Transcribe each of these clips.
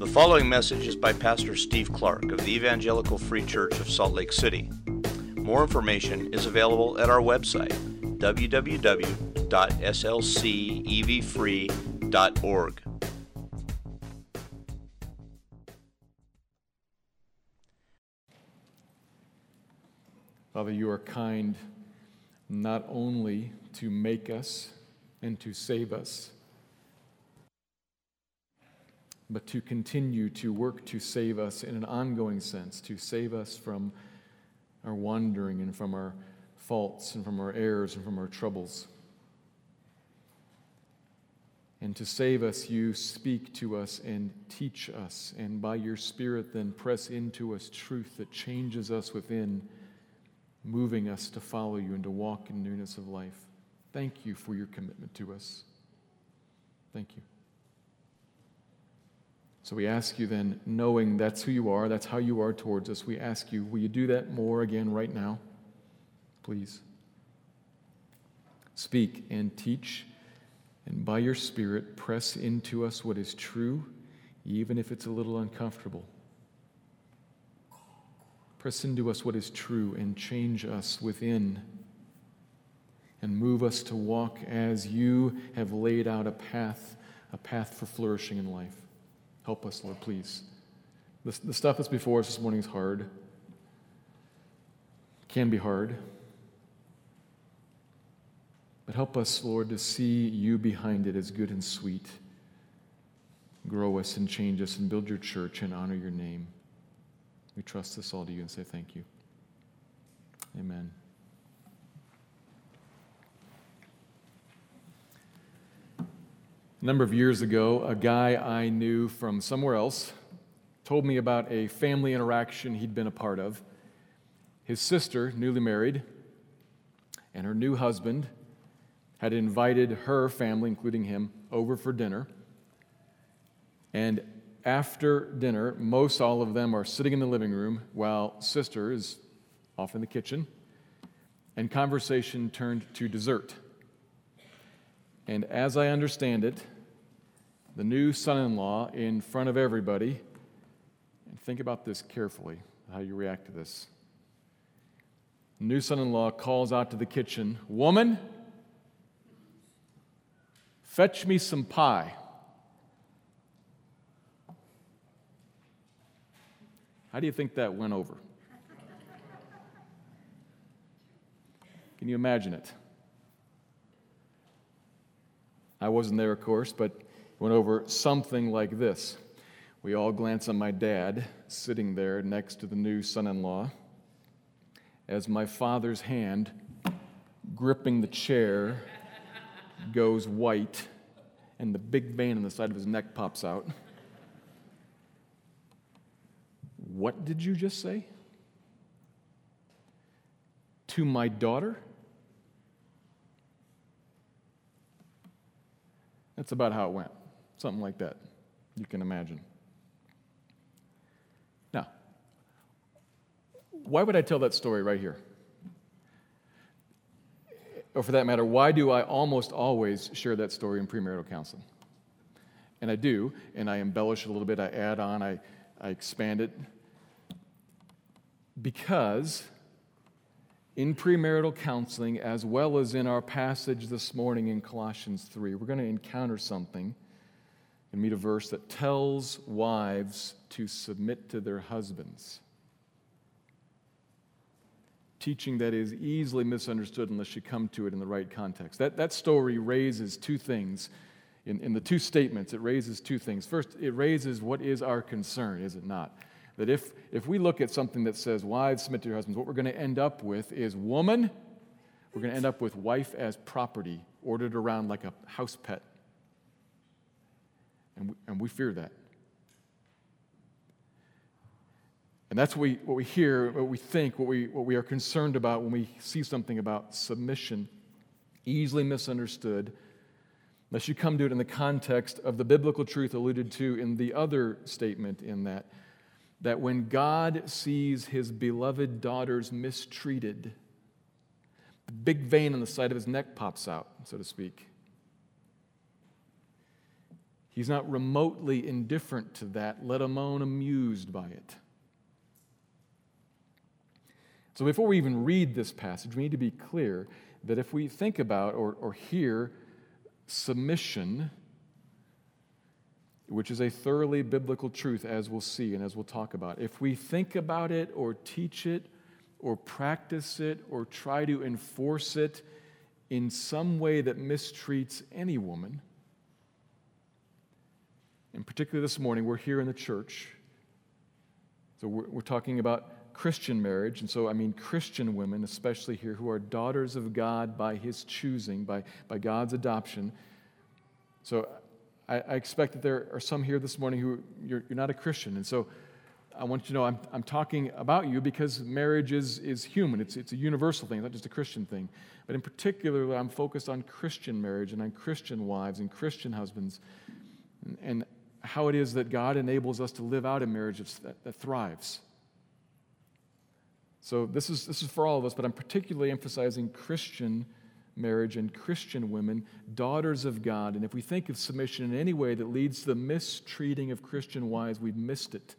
The following message is by Pastor Steve Clark of the Evangelical Free Church of Salt Lake City. More information is available at our website, www.slcevfree.org. Father, you are kind not only to make us and to save us but to continue to work to save us in an ongoing sense, to save us from our wandering and from our faults and from our errors and from our troubles. And to save us, you speak to us and teach us, and by your Spirit, then press into us truth that changes us within, moving us to follow you and to walk in newness of life. Thank you for your commitment to us. Thank you. So we ask you then, knowing that's who you are, that's how you are towards us, we ask you, will you do that more again right now? Please. Speak and teach, and by your Spirit, press into us what is true, even if it's a little uncomfortable. Press into us what is true and change us within and move us to walk as you have laid out a path, a path for flourishing in life. Help us, Lord, please. The, the stuff that's before us this morning is hard, can be hard. But help us, Lord, to see you behind it as good and sweet. Grow us and change us and build your church and honor your name. We trust this all to you and say thank you. Amen. A number of years ago, a guy I knew from somewhere else told me about a family interaction he'd been a part of. His sister, newly married, and her new husband had invited her family, including him, over for dinner. And after dinner, most all of them are sitting in the living room while sister is off in the kitchen, and conversation turned to dessert. And as I understand it, the new son in law in front of everybody, and think about this carefully, how you react to this. New son in law calls out to the kitchen, Woman, fetch me some pie. How do you think that went over? Can you imagine it? I wasn't there, of course, but went over something like this. We all glance on my dad sitting there next to the new son in law as my father's hand gripping the chair goes white and the big vein on the side of his neck pops out. What did you just say? To my daughter? That's about how it went. Something like that. You can imagine. Now, why would I tell that story right here? Or for that matter, why do I almost always share that story in premarital counseling? And I do, and I embellish a little bit, I add on, I, I expand it. Because in premarital counseling, as well as in our passage this morning in Colossians 3, we're going to encounter something and meet a verse that tells wives to submit to their husbands. Teaching that is easily misunderstood unless you come to it in the right context. That, that story raises two things. In, in the two statements, it raises two things. First, it raises what is our concern, is it not? That if, if we look at something that says, wives, submit to your husbands, what we're going to end up with is woman, we're going to end up with wife as property, ordered around like a house pet. And we, and we fear that. And that's what we, what we hear, what we think, what we, what we are concerned about when we see something about submission, easily misunderstood, unless you come to it in the context of the biblical truth alluded to in the other statement in that that when God sees his beloved daughters mistreated, the big vein on the side of his neck pops out, so to speak. He's not remotely indifferent to that, let alone amused by it. So, before we even read this passage, we need to be clear that if we think about or, or hear submission, which is a thoroughly biblical truth, as we'll see and as we'll talk about, if we think about it or teach it or practice it or try to enforce it in some way that mistreats any woman, and particularly this morning, we're here in the church. So we're, we're talking about Christian marriage, and so I mean Christian women, especially here, who are daughters of God by His choosing, by, by God's adoption. So I, I expect that there are some here this morning who you're, you're not a Christian, and so I want you to know I'm, I'm talking about you because marriage is, is human. It's, it's a universal thing, not just a Christian thing. But in particular, I'm focused on Christian marriage and on Christian wives and Christian husbands and, and how it is that God enables us to live out a marriage that, that thrives. So this is, this is for all of us, but I'm particularly emphasizing Christian marriage and Christian women, daughters of God. And if we think of submission in any way that leads to the mistreating of Christian wives, we've missed it.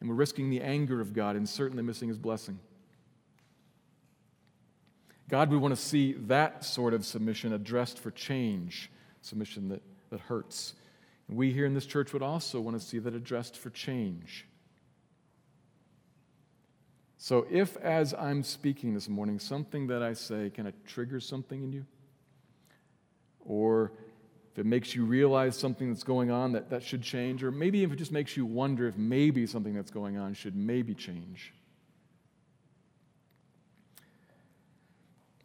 And we're risking the anger of God and certainly missing his blessing. God, we want to see that sort of submission addressed for change, submission that, that hurts. And we here in this church would also want to see that addressed for change. So, if as I'm speaking this morning, something that I say kind of triggers something in you, or if it makes you realize something that's going on that, that should change, or maybe if it just makes you wonder if maybe something that's going on should maybe change,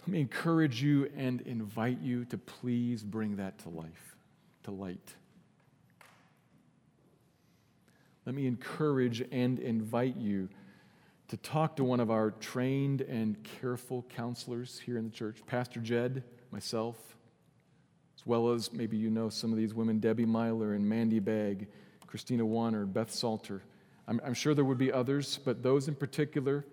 let me encourage you and invite you to please bring that to life, to light. Let me encourage and invite you to talk to one of our trained and careful counselors here in the church, Pastor Jed, myself, as well as maybe you know some of these women, Debbie Myler and Mandy Bagg, Christina Warner, Beth Salter. I'm, I'm sure there would be others, but those in particular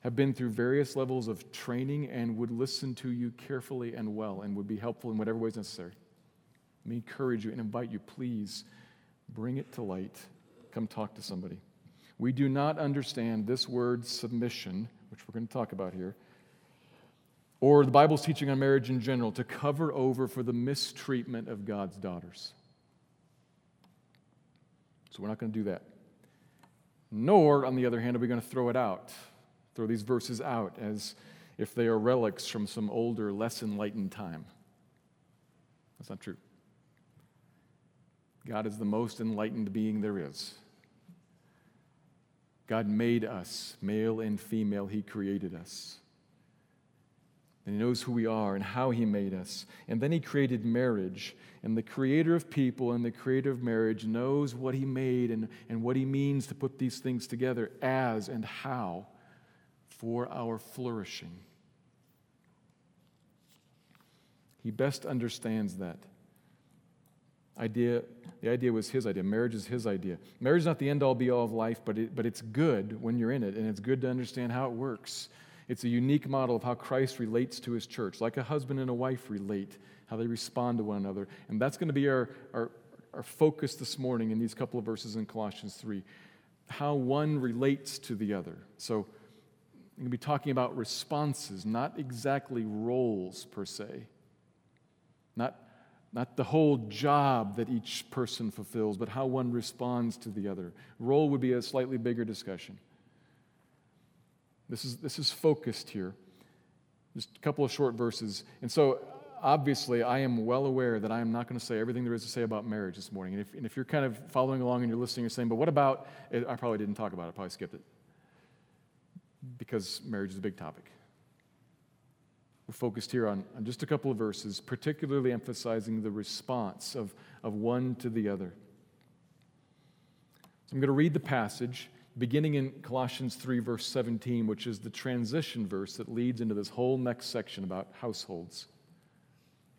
have been through various levels of training and would listen to you carefully and well and would be helpful in whatever ways necessary. Let me encourage you and invite you, please bring it to light. Come talk to somebody. We do not understand this word submission, which we're going to talk about here, or the Bible's teaching on marriage in general, to cover over for the mistreatment of God's daughters. So we're not going to do that. Nor, on the other hand, are we going to throw it out, throw these verses out as if they are relics from some older, less enlightened time. That's not true. God is the most enlightened being there is. God made us, male and female, He created us. And He knows who we are and how He made us. And then He created marriage. And the creator of people and the creator of marriage knows what He made and, and what He means to put these things together as and how for our flourishing. He best understands that idea the idea was his idea. Marriage is his idea. Marriage is not the end all be all of life but, it, but it's good when you're in it and it's good to understand how it works. It's a unique model of how christ relates to his church. Like a husband and a wife relate how they respond to one another. And that's going to be our, our, our focus this morning in these couple of verses in colossians 3 how one relates to the other. So i'm going to be talking about responses not exactly roles per se. Not not the whole job that each person fulfills, but how one responds to the other. Role would be a slightly bigger discussion. This is, this is focused here. Just a couple of short verses. And so, obviously, I am well aware that I am not going to say everything there is to say about marriage this morning. And if, and if you're kind of following along and you're listening, you're saying, but what about, I probably didn't talk about it, I probably skipped it. Because marriage is a big topic. We're focused here on, on just a couple of verses, particularly emphasizing the response of, of one to the other. So I'm going to read the passage beginning in Colossians 3, verse 17, which is the transition verse that leads into this whole next section about households.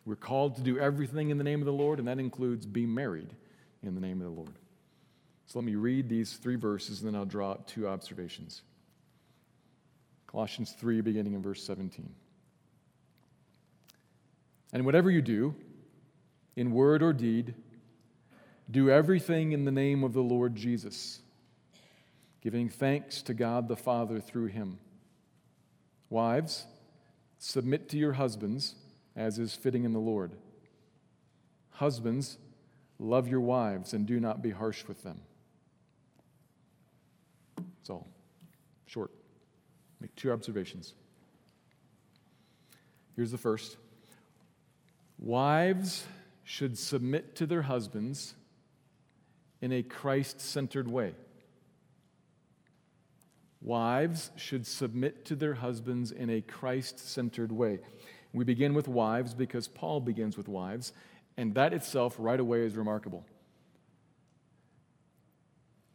We're called to do everything in the name of the Lord, and that includes be married in the name of the Lord. So let me read these three verses, and then I'll draw up two observations. Colossians 3, beginning in verse 17. And whatever you do, in word or deed, do everything in the name of the Lord Jesus, giving thanks to God the Father through him. Wives, submit to your husbands as is fitting in the Lord. Husbands, love your wives and do not be harsh with them. That's all. Short. Make two observations. Here's the first Wives should submit to their husbands in a Christ centered way. Wives should submit to their husbands in a Christ centered way. We begin with wives because Paul begins with wives, and that itself right away is remarkable.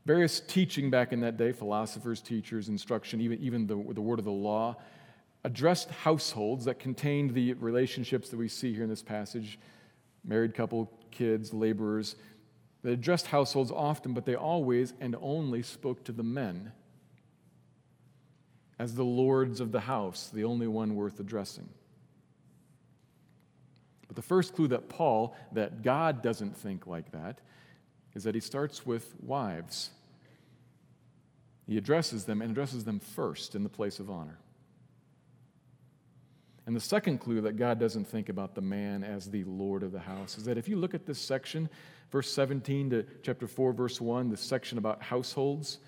Various teaching back in that day, philosophers, teachers, instruction, even, even the, the word of the law, addressed households that contained the relationships that we see here in this passage married couple, kids, laborers. They addressed households often, but they always and only spoke to the men as the lords of the house, the only one worth addressing. But the first clue that Paul, that God doesn't think like that, is that he starts with wives. He addresses them and addresses them first in the place of honor. And the second clue that God doesn't think about the man as the Lord of the house is that if you look at this section, verse 17 to chapter 4, verse 1, this section about households,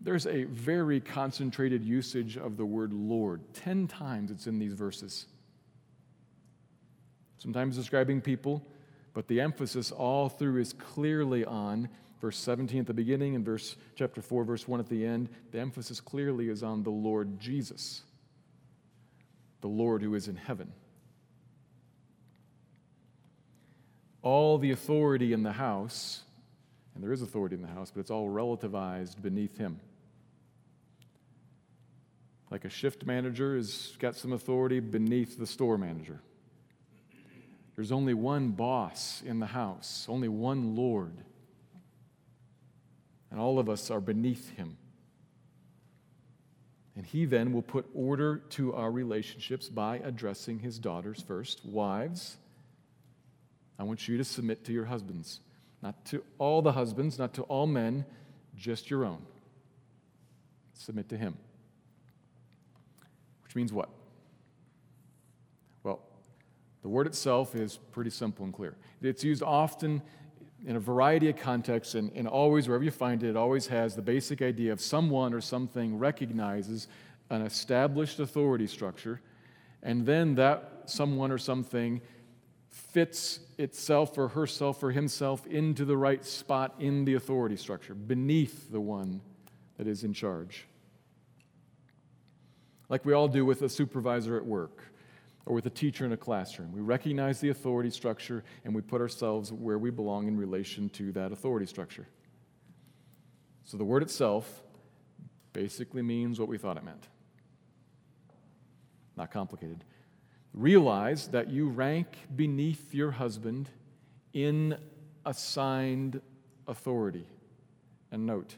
there's a very concentrated usage of the word Lord. Ten times it's in these verses. Sometimes describing people, but the emphasis all through is clearly on verse 17 at the beginning and verse chapter 4 verse 1 at the end the emphasis clearly is on the lord jesus the lord who is in heaven all the authority in the house and there is authority in the house but it's all relativized beneath him like a shift manager has got some authority beneath the store manager there's only one boss in the house, only one Lord. And all of us are beneath him. And he then will put order to our relationships by addressing his daughters first. Wives, I want you to submit to your husbands. Not to all the husbands, not to all men, just your own. Submit to him. Which means what? Well, the word itself is pretty simple and clear. It's used often in a variety of contexts, and, and always, wherever you find it, it always has the basic idea of someone or something recognizes an established authority structure, and then that someone or something fits itself or herself or himself into the right spot in the authority structure, beneath the one that is in charge. Like we all do with a supervisor at work or with a teacher in a classroom. We recognize the authority structure and we put ourselves where we belong in relation to that authority structure. So the word itself basically means what we thought it meant. Not complicated. Realize that you rank beneath your husband in assigned authority. And note,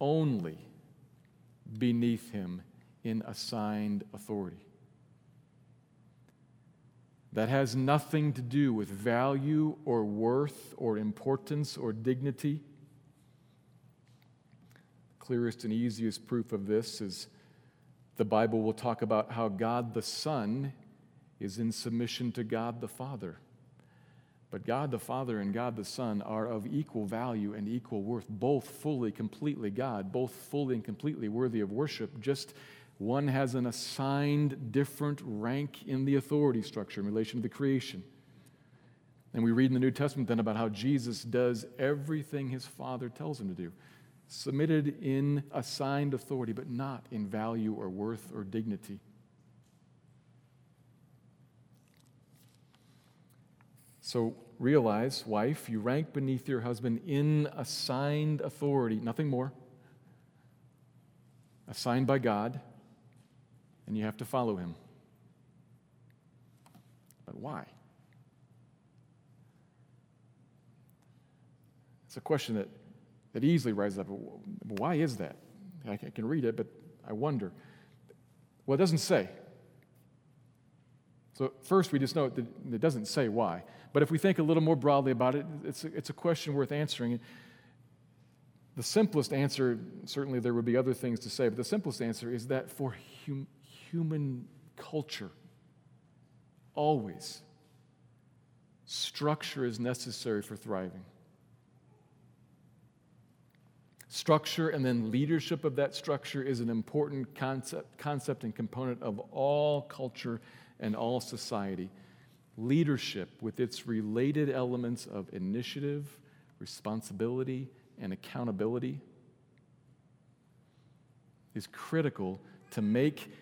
only beneath him in assigned authority that has nothing to do with value or worth or importance or dignity. Clearest and easiest proof of this is the Bible will talk about how God the Son is in submission to God the Father. But God the Father and God the Son are of equal value and equal worth, both fully, completely God, both fully and completely worthy of worship, just one has an assigned different rank in the authority structure in relation to the creation. And we read in the New Testament then about how Jesus does everything his Father tells him to do, submitted in assigned authority, but not in value or worth or dignity. So realize, wife, you rank beneath your husband in assigned authority, nothing more, assigned by God and you have to follow him. But why? It's a question that, that easily rises up. Why is that? I can read it, but I wonder. Well, it doesn't say. So, first, we just know that it doesn't say why. But if we think a little more broadly about it, it's a, it's a question worth answering. The simplest answer, certainly there would be other things to say, but the simplest answer is that for hum, human culture, always, structure is necessary for thriving. Structure and then leadership of that structure is an important concept, concept and component of all culture and all society. Leadership, with its related elements of initiative, responsibility, and accountability, is critical to make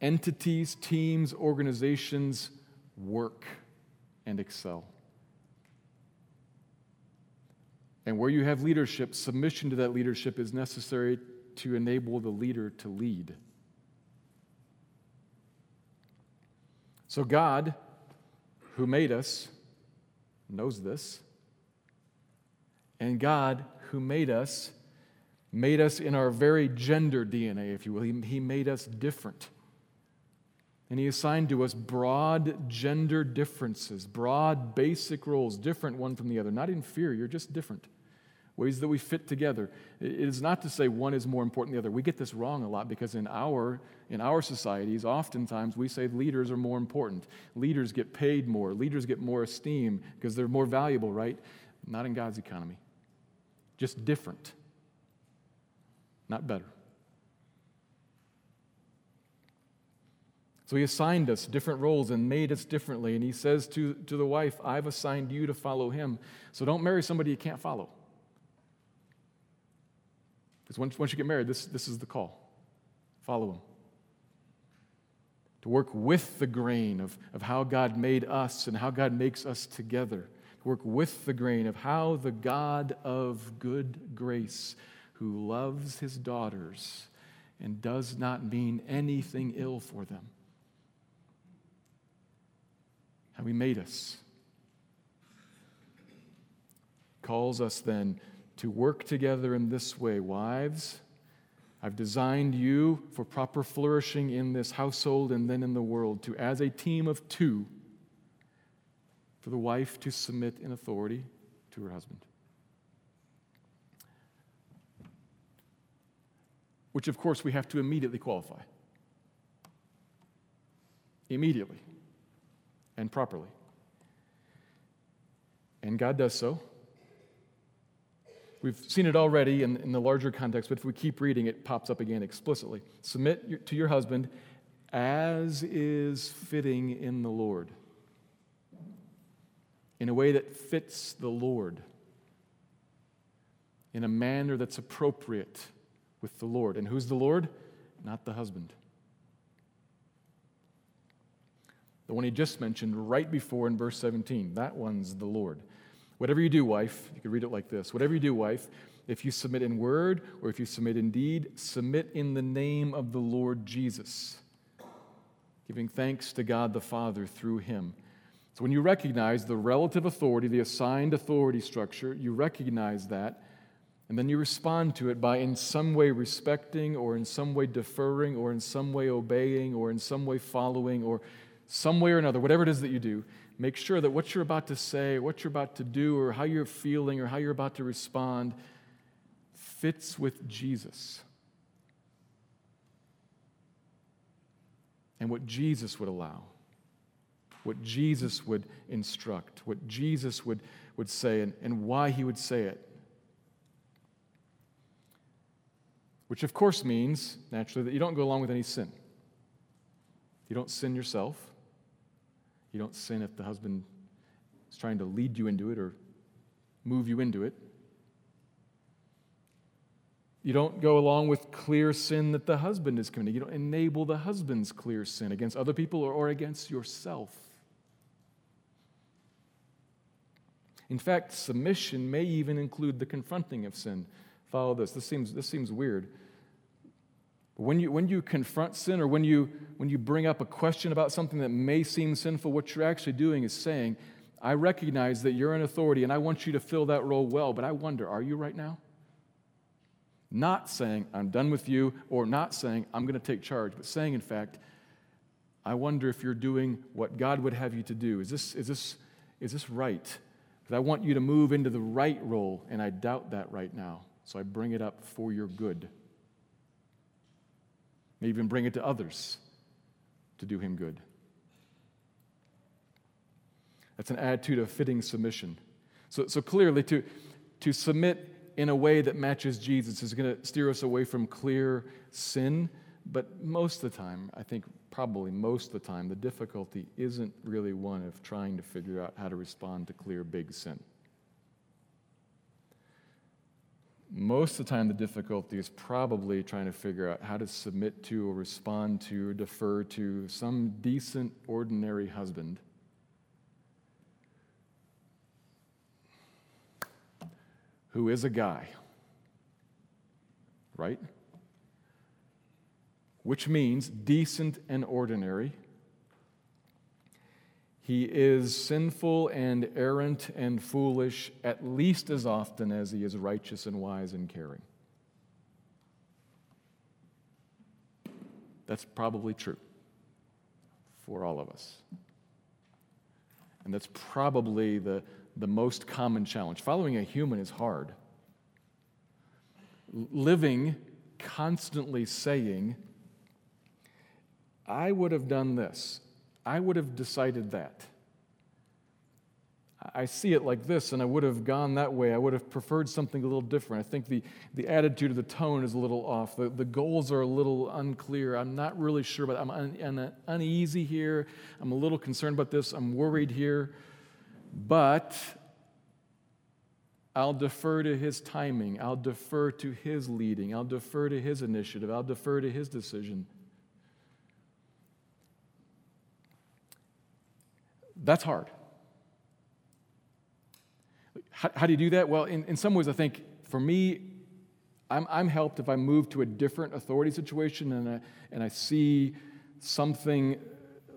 entities, teams, organizations work and excel. And where you have leadership, submission to that leadership is necessary to enable the leader to lead. So, God, who made us, knows this. And God, who made us, made us in our very gender DNA, if you will. He, he made us different. And He assigned to us broad gender differences, broad basic roles, different one from the other, not inferior, just different ways that we fit together. It is not to say one is more important than the other. We get this wrong a lot because in our, in our societies, oftentimes we say leaders are more important. Leaders get paid more. Leaders get more esteem because they're more valuable, right? Not in God's economy. Just different, not better. So he assigned us different roles and made us differently. And he says to, to the wife, I've assigned you to follow him. So don't marry somebody you can't follow. Because once, once you get married, this, this is the call follow Him. To work with the grain of, of how God made us and how God makes us together. To work with the grain of how the God of good grace, who loves His daughters and does not mean anything ill for them, how He made us, calls us then to work together in this way. Wives, I've designed you for proper flourishing in this household and then in the world, to, as a team of two, for the wife to submit in authority to her husband. Which, of course, we have to immediately qualify. Immediately and properly. And God does so. We've seen it already in, in the larger context, but if we keep reading, it pops up again explicitly. Submit to your husband as is fitting in the Lord, in a way that fits the Lord, in a manner that's appropriate with the Lord. And who's the Lord? Not the husband. The one he just mentioned right before in verse 17. That one's the Lord. Whatever you do, wife, you could read it like this Whatever you do, wife, if you submit in word or if you submit in deed, submit in the name of the Lord Jesus, giving thanks to God the Father through him. So when you recognize the relative authority, the assigned authority structure, you recognize that, and then you respond to it by in some way respecting, or in some way deferring, or in some way obeying, or in some way following, or some way or another, whatever it is that you do make sure that what you're about to say, what you're about to do, or how you're feeling, or how you're about to respond fits with Jesus. And what Jesus would allow, what Jesus would instruct, what Jesus would, would say, and, and why he would say it. Which, of course, means, naturally, that you don't go along with any sin. You don't sin yourself. You don't sin if the husband is trying to lead you into it or move you into it. You don't go along with clear sin that the husband is committing. You don't enable the husband's clear sin against other people or, or against yourself. In fact, submission may even include the confronting of sin. Follow this. This seems, this seems weird. When you, when you confront sin or when you, when you bring up a question about something that may seem sinful, what you're actually doing is saying, I recognize that you're an authority and I want you to fill that role well, but I wonder, are you right now? Not saying, I'm done with you, or not saying, I'm going to take charge, but saying, in fact, I wonder if you're doing what God would have you to do. Is this, is this, is this right? Because I want you to move into the right role, and I doubt that right now. So I bring it up for your good. Maybe even bring it to others to do him good. That's an attitude of fitting submission. So, so clearly, to, to submit in a way that matches Jesus is going to steer us away from clear sin. But most of the time, I think probably most of the time, the difficulty isn't really one of trying to figure out how to respond to clear big sin. Most of the time, the difficulty is probably trying to figure out how to submit to or respond to or defer to some decent, ordinary husband who is a guy, right? Which means decent and ordinary. He is sinful and errant and foolish at least as often as he is righteous and wise and caring. That's probably true for all of us. And that's probably the, the most common challenge. Following a human is hard. Living constantly saying, I would have done this, I would have decided that. I see it like this, and I would have gone that way. I would have preferred something a little different. I think the, the attitude of the tone is a little off. The, the goals are a little unclear. I'm not really sure, but I'm un, uneasy here. I'm a little concerned about this. I'm worried here. But I'll defer to his timing. I'll defer to his leading. I'll defer to his initiative. I'll defer to his decision. That's hard. How, how, do you do that? Well, in, in some ways, I think for me, I'm, I'm helped if I move to a different authority situation and I, and I see something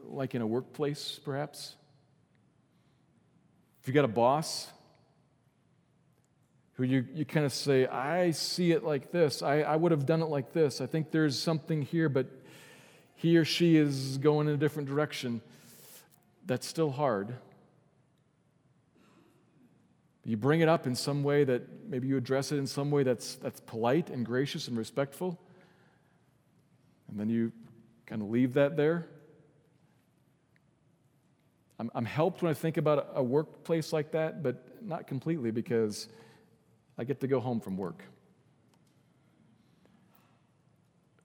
like in a workplace, perhaps. If you got a boss who you, you kind of say, I see it like this, I, I would have done it like this, I think there's something here, but he or she is going in a different direction, that's still hard. You bring it up in some way that maybe you address it in some way that's, that's polite and gracious and respectful, and then you kind of leave that there. I'm, I'm helped when I think about a, workplace like that, but not completely because I get to go home from work.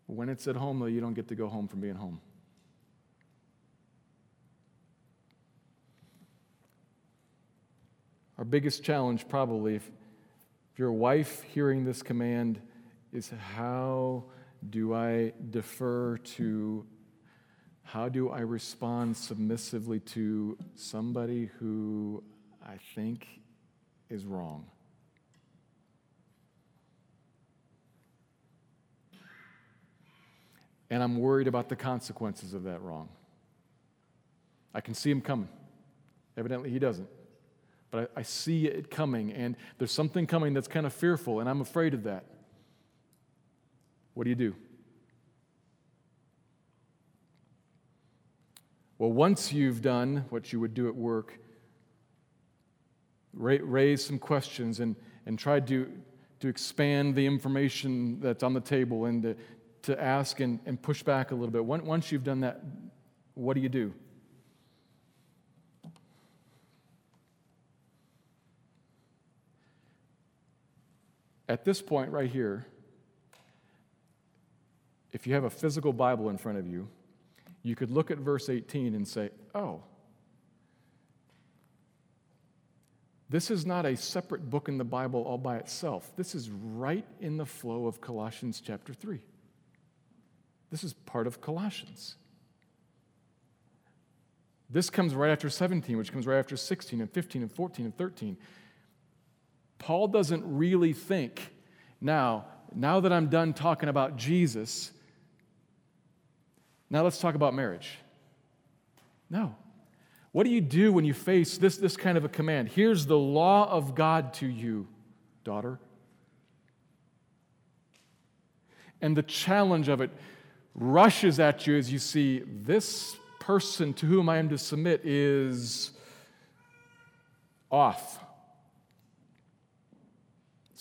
When it's at home, though, you don't get to go home from being home. Our biggest challenge, probably, if, if you're a wife hearing this command, is how do I defer to how do I respond submissively to somebody who I think is wrong? And I'm worried about the consequences of that wrong. I can see him coming. Evidently, he doesn't. But I, I, see it coming, and there's something coming that's kind of fearful, and I'm afraid of that. What do you do? Well, once you've done what you would do at work, raise some questions and, and try to, to expand the information that's on the table and to, to ask and, and push back a little bit. Once you've done that, what do you do? At this point, right here, if you have a physical Bible in front of you, you could look at verse 18 and say, oh, this is not a separate book in the Bible all by itself. This is right in the flow of Colossians chapter 3. This is part of Colossians. This comes right after 17, which comes right after 16 and 15 and 14 and 13. Paul doesn't really think, now, now that I'm done talking about Jesus, now let's talk about marriage. No. What do you do when you face this, this kind of a command? Here's the law of God to you, daughter. And the challenge of it rushes at you as you see this person to whom I am to submit is off.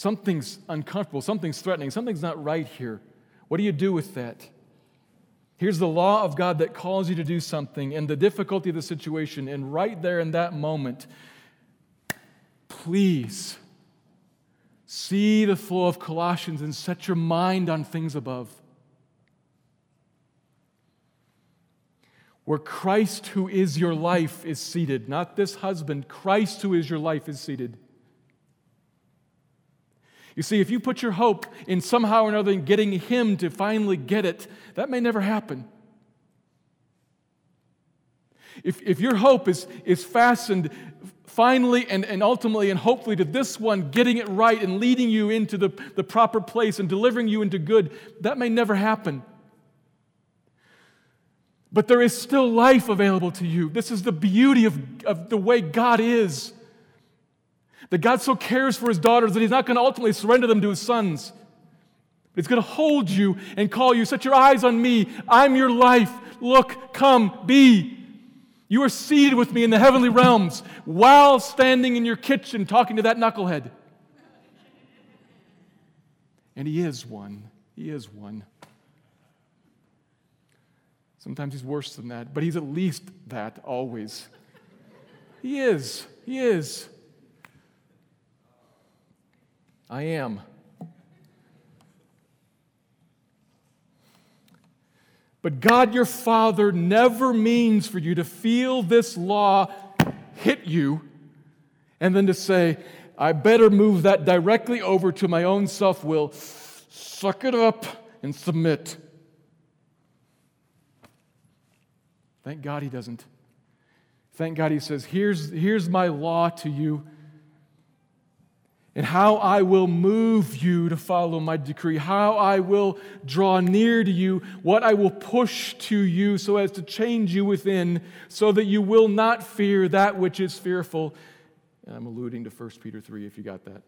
Something's uncomfortable, something's threatening, something's not right here. What do you do with that? Here's the law of God that calls you to do something and the difficulty of the situation, and right there in that moment, please see the flow of Colossians and set your mind on things above. Where Christ, who is your life, is seated, not this husband, Christ, who is your life, is seated. You see, if you put your hope in somehow or another in getting him to finally get it, that may never happen. If, if your hope is, is fastened finally and, and ultimately and hopefully to this one getting it right and leading you into the, the proper place and delivering you into good, that may never happen. But there is still life available to you. This is the beauty of, of the way God is. That God so cares for his daughters that he's not going to ultimately surrender them to his sons. But he's going to hold you and call you, set your eyes on me. I'm your life. Look, come, be. You are seated with me in the heavenly realms while standing in your kitchen talking to that knucklehead. And he is one. He is one. Sometimes he's worse than that, but he's at least that always. He is. He is. I am. But God your Father never means for you to feel this law hit you and then to say, I better move that directly over to my own self will. Suck it up and submit. Thank God he doesn't. Thank God he says, Here's, here's my law to you and how I will move you to follow my decree, how I will draw near to you, what I will push to you so as to change you within, so that you will not fear that which is fearful. And I'm alluding to 1 Peter 3 if you got that.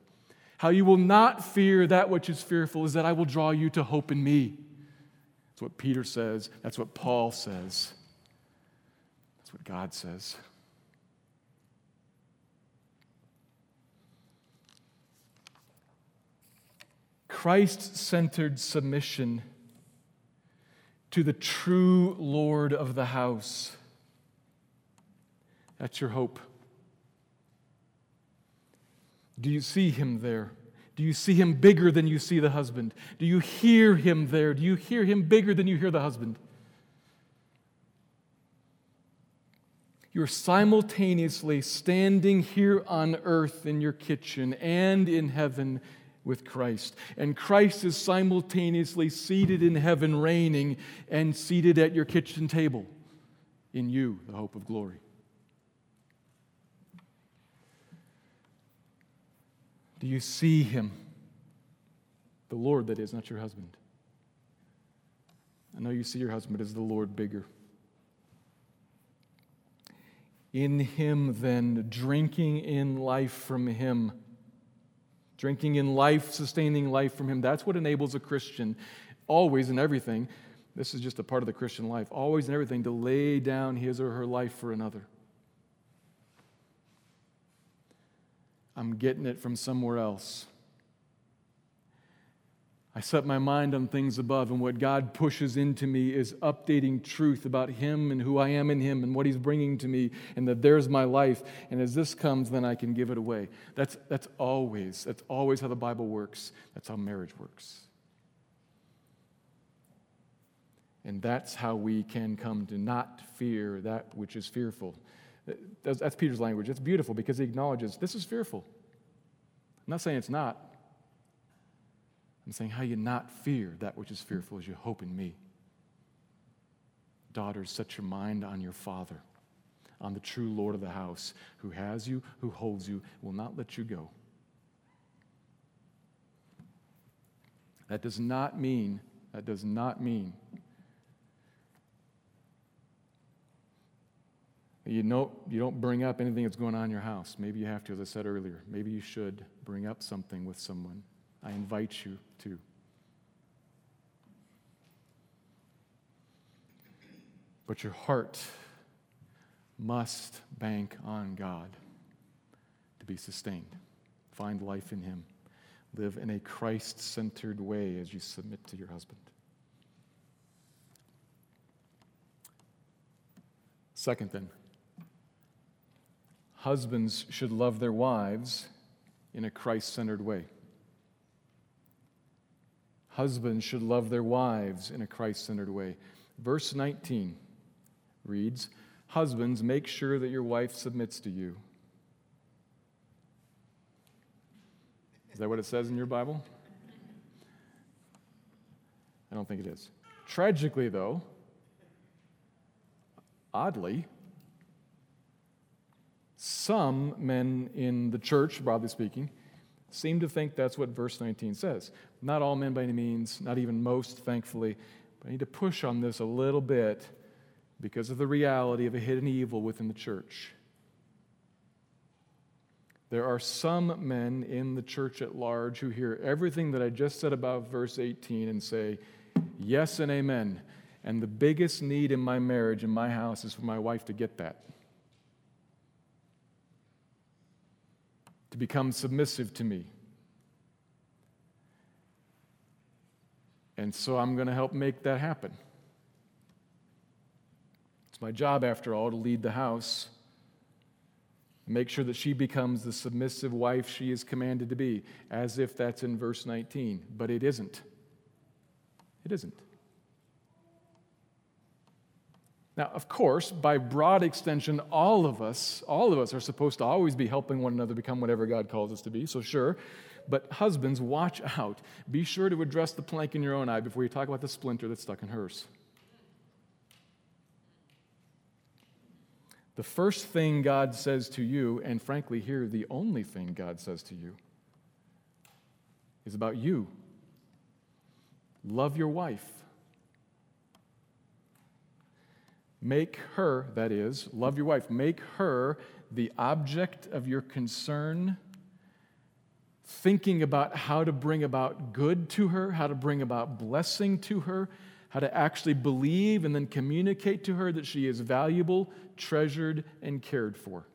How you will not fear that which is fearful is that I will draw you to hope in me. That's what Peter says, that's what Paul says, that's what God says. Christ centered submission to the true Lord of the house. That's your hope. Do you see him there? Do you see him bigger than you see the husband? Do you hear him there? Do you hear him bigger than you hear the husband? You're simultaneously standing here on earth in your kitchen and in heaven with Christ. And Christ is simultaneously seated in heaven, reigning, and seated at your kitchen table in you, the hope of glory. Do you see him? The Lord, that is, not your husband. I know you see your husband, but is the Lord bigger? In him, then, drinking in life from him drinking in life sustaining life from Him. That's what enables a Christian, always and everything. This is just a part of the Christian life, always and everything, to lay down his or her life for another. I'm getting it from somewhere else. I set my mind on things above, and what God pushes into me is updating truth about Him and who I am in Him and what He's bringing to me, and that there's my life. And as this comes, then I can give it away. That's, that's always, that's always how the Bible works. That's how marriage works. And that's how we can come to not fear that which is fearful. That's, Peter's language. It's beautiful because he acknowledges this is fearful. I'm not saying it's not. I'm saying, how you not fear that which is fearful as you hope in me. Daughters, set your mind on your Father, on the true Lord of the house, who has you, who holds you, will not let you go. That does not mean, that does not mean You, know, you don't bring up anything that's going on in your house. Maybe you have to, as I said earlier. Maybe you should bring up something with someone. I invite you to. But your heart must bank on God to be sustained. Find life in Him. Live in a Christ centered way as you submit to your husband. Second, then, husbands should love their wives in a Christ centered way. Husbands should love their wives in a Christ centered way. Verse 19 reads Husbands, make sure that your wife submits to you. Is that what it says in your Bible? I don't think it is. Tragically, though, oddly, some men in the church, broadly speaking, seem to think that's what verse 19 says. Not all men by any means, not even most, thankfully. But I need to push on this a little bit because of the reality of a hidden evil within the church. There are some men in the church at large who hear everything that I just said about verse 18 and say, Yes and amen. And the biggest need in my marriage, in my house, is for my wife to get that. To become submissive to me. And so I'm going to help make that happen. It's my job, after all, to lead the house. Make sure that she becomes the submissive wife she is commanded to be, as if that's in verse 19. But it isn't. It isn't. Now, of course, by broad extension, all of us, all of us are supposed to always be helping one another become whatever God calls us to be. So, sure. But husbands, watch out. Be sure to address the plank in your own eye before you talk about the splinter that's stuck in hers. The first thing God says to you, and frankly, here, the only thing God says to you, is about you. Love your wife Make her, that is, love your wife, make her the object of your concern, thinking about how to bring about good to her, how to bring about blessing to her, how to actually believe and then communicate to her that she is valuable, treasured, and cared for.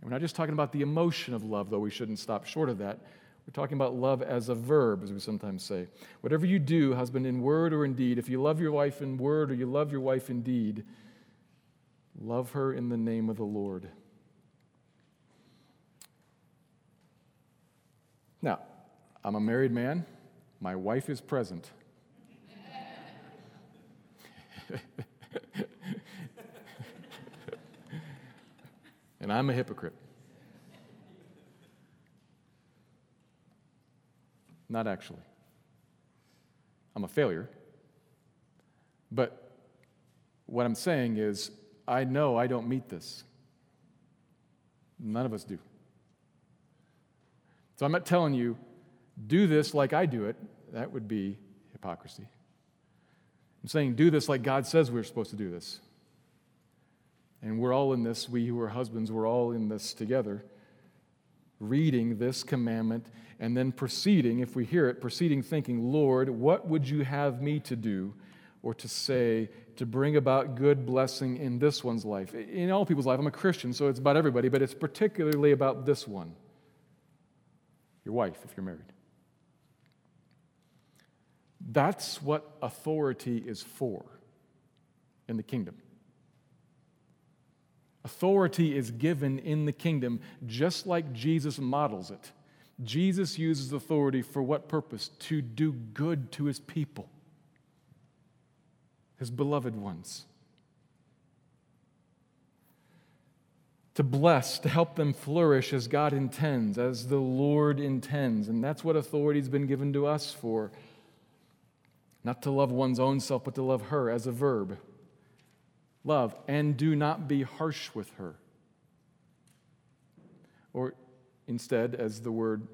And we're not just talking about the emotion of love, though we shouldn't stop short of that. We're talking about love as a verb, as we sometimes say. Whatever you do, husband, in word or in deed, if you love your wife in word or you love your wife in deed, love her in the name of the Lord. Now, I'm a married man. My wife is present. and I'm a hypocrite. Not actually. I'm a failure. But what I'm saying is, I know I don't meet this. None of us do. So I'm not telling you, do this like I do it. That would be hypocrisy. I'm saying, do this like God says we're supposed to do this. And we're all in this, we who are husbands, we're all in this together reading this commandment and then proceeding, if we hear it, proceeding thinking, Lord, what would you have me to do or to say to bring about good blessing in this one's life? In all people's life, I'm a Christian, so it's about everybody, but it's particularly about this one your wife, if you're married. That's what authority is for in the kingdom. Authority is given in the kingdom just like Jesus models it. Jesus uses authority for what purpose? To do good to his people, his beloved ones. To bless, to help them flourish as God intends, as the Lord intends. And that's what authority's been given to us for. Not to love one's own self, but to love her as a verb love, and do not be harsh with her. Or instead, as the word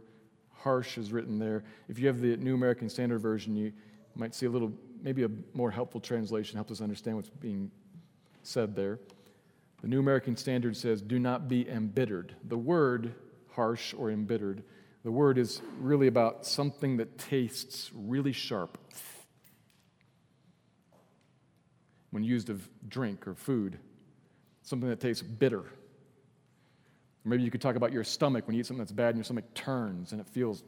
harsh is written there, if you have the New American Standard Version, you might see a little, maybe a more helpful translation, helps us understand what's being said there. The New American Standard says, do not be embittered. The word harsh or embittered, the word is really about something that tastes really sharp when used of drink or food, something that tastes bitter. Maybe you could talk about your stomach when you eat something that's bad and your stomach turns and it feels.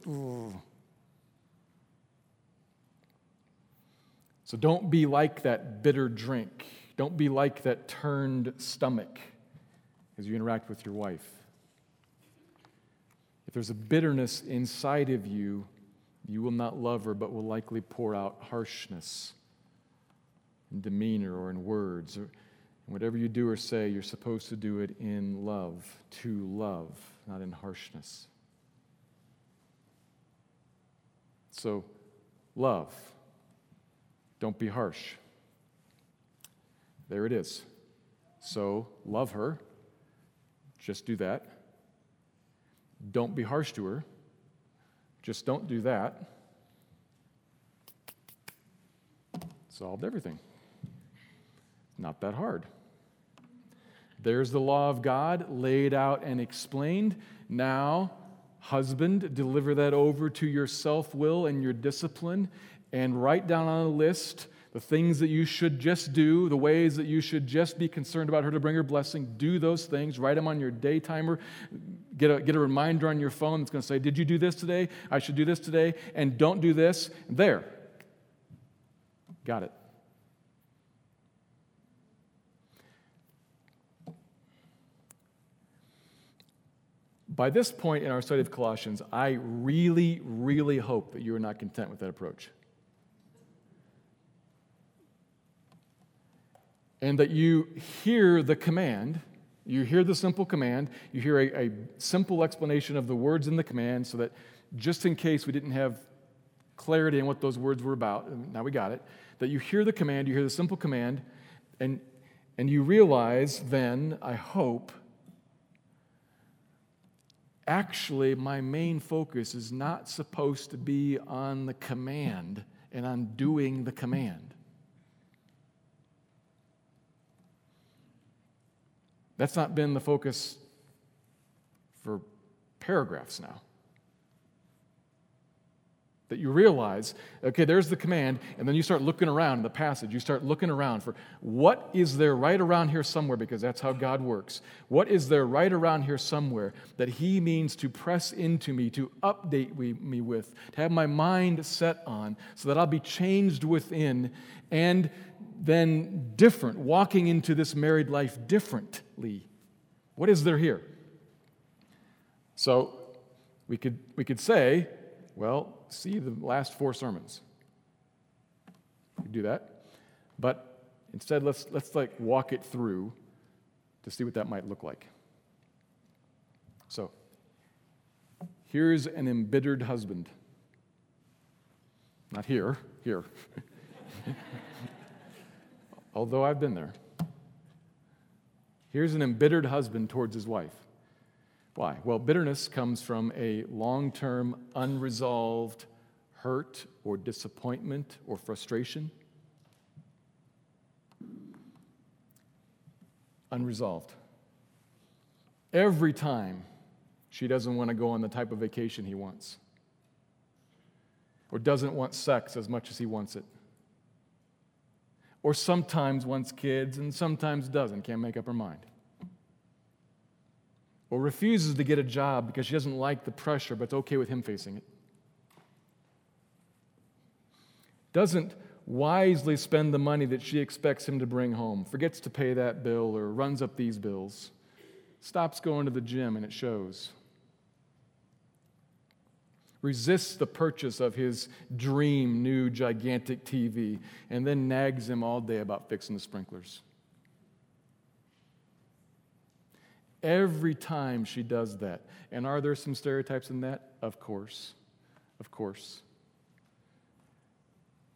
So don't be like that bitter drink. Don't be like that turned stomach as you interact with your wife. If there's a bitterness inside of you, you will not love her, but will likely pour out harshness in demeanor or in words. Or whatever you do or say, you're supposed to do it in love, to love, not in harshness. So, love. Don't be harsh. There it is. So, love her. Just do that. Don't be harsh to her. Just don't do that. Solved everything. Not that hard. There's the law of God laid out and explained. Now, husband, deliver that over to your self will and your discipline and write down on a list the things that you should just do, the ways that you should just be concerned about her to bring her blessing. Do those things. Write them on your day timer. Get a, get a reminder on your phone that's going to say, Did you do this today? I should do this today. And don't do this. There. Got it. By this point in our study of Colossians, I really, really hope that you are not content with that approach. And that you hear the command, you hear the simple command, you hear a, a simple explanation of the words in the command, so that just in case we didn't have clarity on what those words were about, now we got it, that you hear the command, you hear the simple command, and, and you realize then, I hope, actually, my main focus is not supposed to be on the command and on doing the command. That's not been the focus for paragraphs now that you realize, okay, there's the command, and then you start looking around in the passage. You start looking around for what is there right around here somewhere, because that's how God works. What is there right around here somewhere that He means to press into me, to update me with, to have my mind set on, so that I'll be changed within and then different, walking into this married life differently? What is there here? So we could, we could say, well, see the last four sermons. Do that. But instead, let's, let's like walk it through to see what that might look like. So, here's an embittered husband. Not here, here. Although I've been there. Here's an embittered husband towards his wife. Why? Well, bitterness comes from a long term, unresolved hurt or disappointment or frustration. Unresolved. Every time she doesn't want to go on the type of vacation he wants, or doesn't want sex as much as he wants it, or sometimes wants kids and sometimes doesn't, can't make up her mind or refuses to get a job because she doesn't like the pressure, but it's okay with him facing it. Doesn't wisely spend the money that she expects him to bring home, forgets to pay that bill or runs up these bills, stops going to the gym and it shows. Resists the purchase of his dream new gigantic TV and then nags him all day about fixing the sprinklers. Every time she does that. And are there some stereotypes in that? Of course. Of course.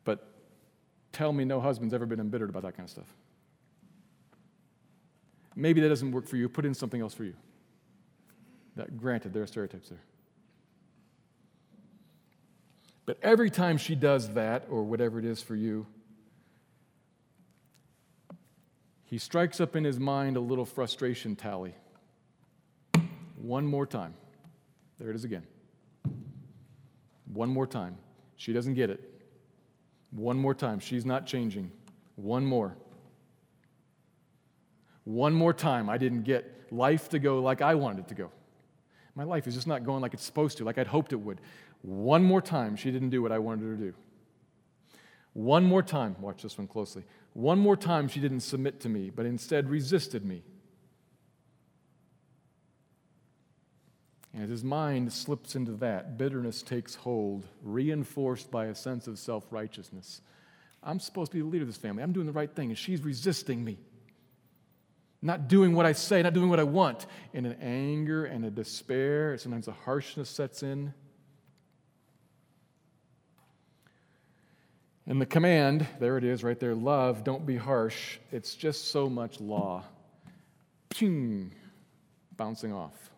But tell me no husband's ever been embittered about that kind of stuff. Maybe that doesn't work for you. Put in something else for you. That, granted, there are stereotypes there. But every time she does that, or whatever it is for you, he strikes up in his mind a little frustration tally. One more time. There it is again. One more time. She doesn't get it. One more time. She's not changing. One more. One more time, I didn't get life to go like I wanted it to go. My life is just not going like it's supposed to, like I'd hoped it would. One more time, she didn't do what I wanted her to do. One more time, watch this one closely. One more time, she didn't submit to me, but instead resisted me. As his mind slips into that, bitterness takes hold, reinforced by a sense of self righteousness. I'm supposed to be the leader of this family. I'm doing the right thing, and she's resisting me. Not doing what I say, not doing what I want. And an anger and a despair, sometimes a harshness sets in. And the command, there it is right there love, don't be harsh. It's just so much law. Ping, bouncing off.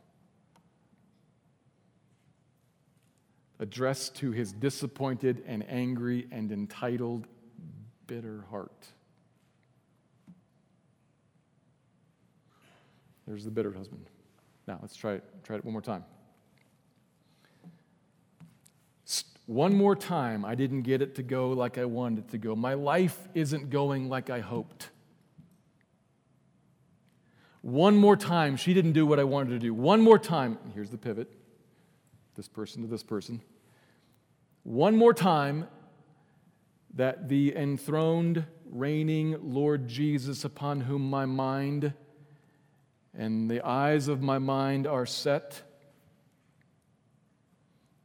Addressed to his disappointed and angry and entitled, bitter heart. There's the bitter husband. Now, let's try it, try it one more time. One more time, I didn't get it to go like I wanted it to go. My life isn't going like I hoped. One more time, she didn't do what I wanted to do. One more time, here's the pivot this person to this person. One more time, that the enthroned, reigning Lord Jesus, upon whom my mind and the eyes of my mind are set,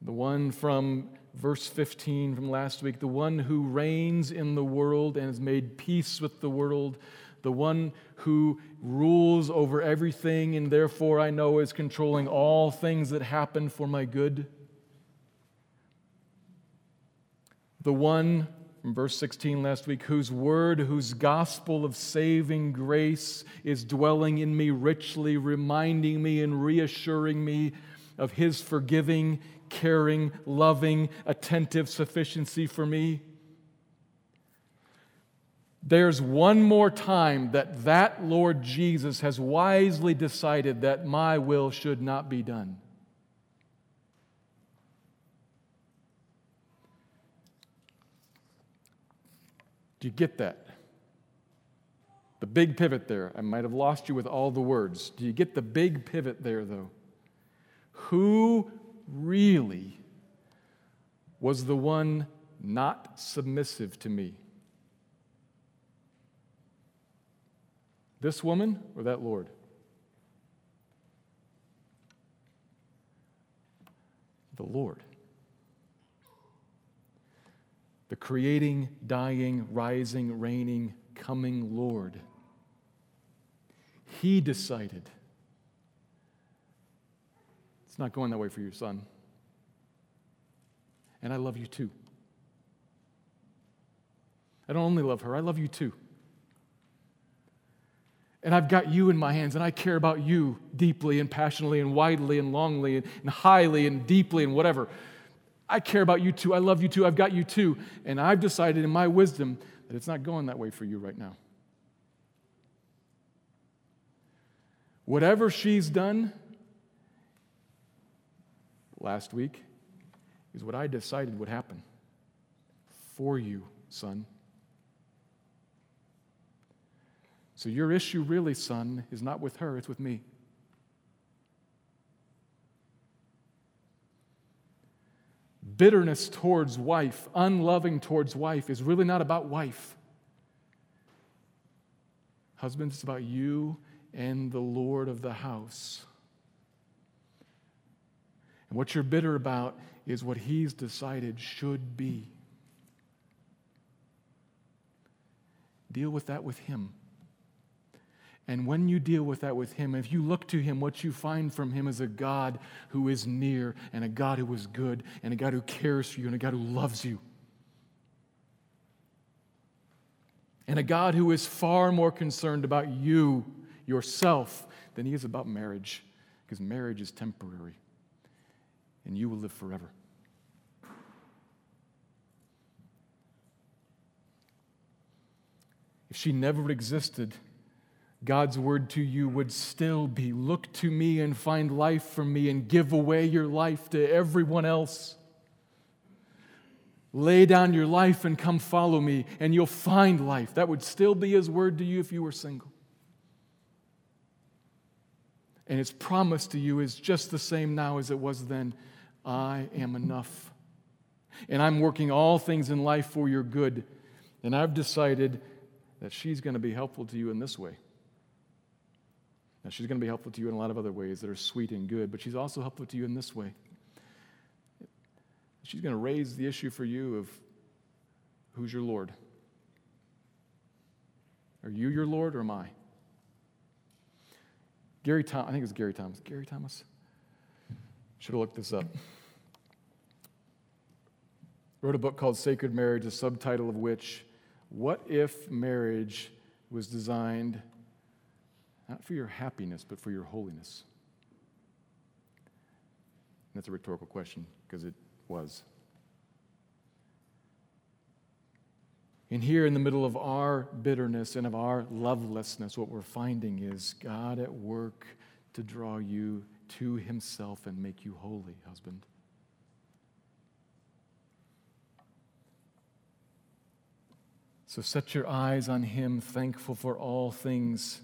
the one from verse 15 from last week the one who reigns in the world and has made peace with the world, the one who rules over everything and therefore I know is controlling all things that happen for my good. The one from verse 16 last week, whose word, whose gospel of saving grace is dwelling in me richly, reminding me and reassuring me of his forgiving caring, loving, attentive sufficiency for me. There's one more time that that Lord Jesus has wisely decided that my will should not be done. Do you get that? The big pivot there. I might have lost you with all the words. Do you get the big pivot there, though? Who really was the one not submissive to me? This woman or that Lord? The Lord. The creating, dying, rising, reigning, coming Lord. He decided it's not going that way for your son. And I love you too. I don't only love her, I love you too. And I've got you in my hands, and I care about you deeply and passionately and widely and longly and, and highly and deeply and whatever. I care about you too. I love you too. I've got you too. And I've decided in my wisdom that it's not going that way for you right now. Whatever she's done, last week is what I decided would happen for you, son. So your issue, really, son, is not with her, it's with me. Bitterness towards wife, unloving towards wife, is really not about wife. Husbands, it's about you and the Lord of the house. And what you're bitter about is what he's decided should be. Deal with that with him. And when you deal with that with him, if you look to him, what you find from him is a God who is near, and a God who is good, and a God who cares for you, and a God who loves you. And a God who is far more concerned about you, yourself, than he is about marriage, because marriage is temporary and you will live forever. If she never existed, God's word to you would still be look to me and find life from me and give away your life to everyone else. Lay down your life and come follow me, and you'll find life. That would still be his word to you if you were single. And His promise to you is just the same now as it was then I am enough. And I'm working all things in life for your good. And I've decided that she's going to be helpful to you in this way. Now, she's going to be helpful to you in a lot of other ways that are sweet and good, but she's also helpful to you in this way. She's going to raise the issue for you of who's your Lord? Are you your Lord or am I? Gary Thomas, I think it's Gary Thomas. Gary Thomas? Should have looked this up. Wrote a book called Sacred Marriage, the subtitle of which, What If Marriage Was Designed not for your happiness, but for your holiness? That's a rhetorical question because it was. And here, in the middle of our bitterness and of our lovelessness, what we're finding is God at work to draw you to Himself and make you holy, husband. So set your eyes on Him, thankful for all things.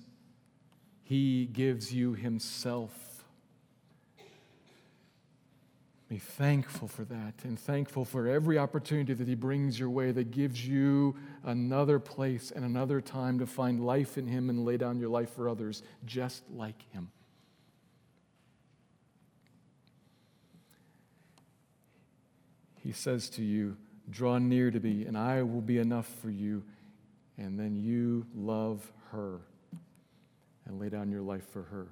He gives you Himself. Be thankful for that and thankful for every opportunity that He brings your way that gives you another place and another time to find life in Him and lay down your life for others just like Him. He says to you, Draw near to me, and I will be enough for you. And then you love her and lay down your life for her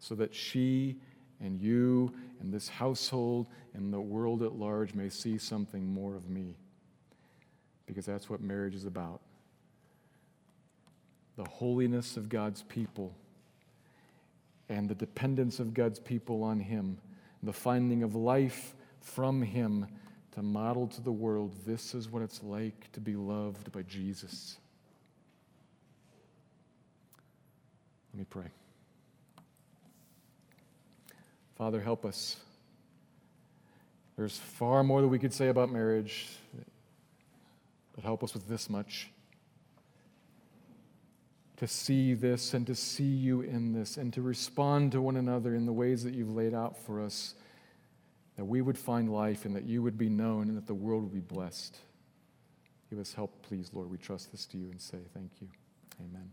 so that she and you and this household and the world at large may see something more of me. Because that's what marriage is about the holiness of God's people and the dependence of God's people on Him, the finding of life from Him to model to the world this is what it's like to be loved by Jesus. Let me pray. Father, help us. There's far more that we could say about marriage, but help us with this much. To see this and to see you in this and to respond to one another in the ways that you've laid out for us, that we would find life and that you would be known and that the world would be blessed. Give us help, please, Lord. We trust this to you and say thank you. Amen.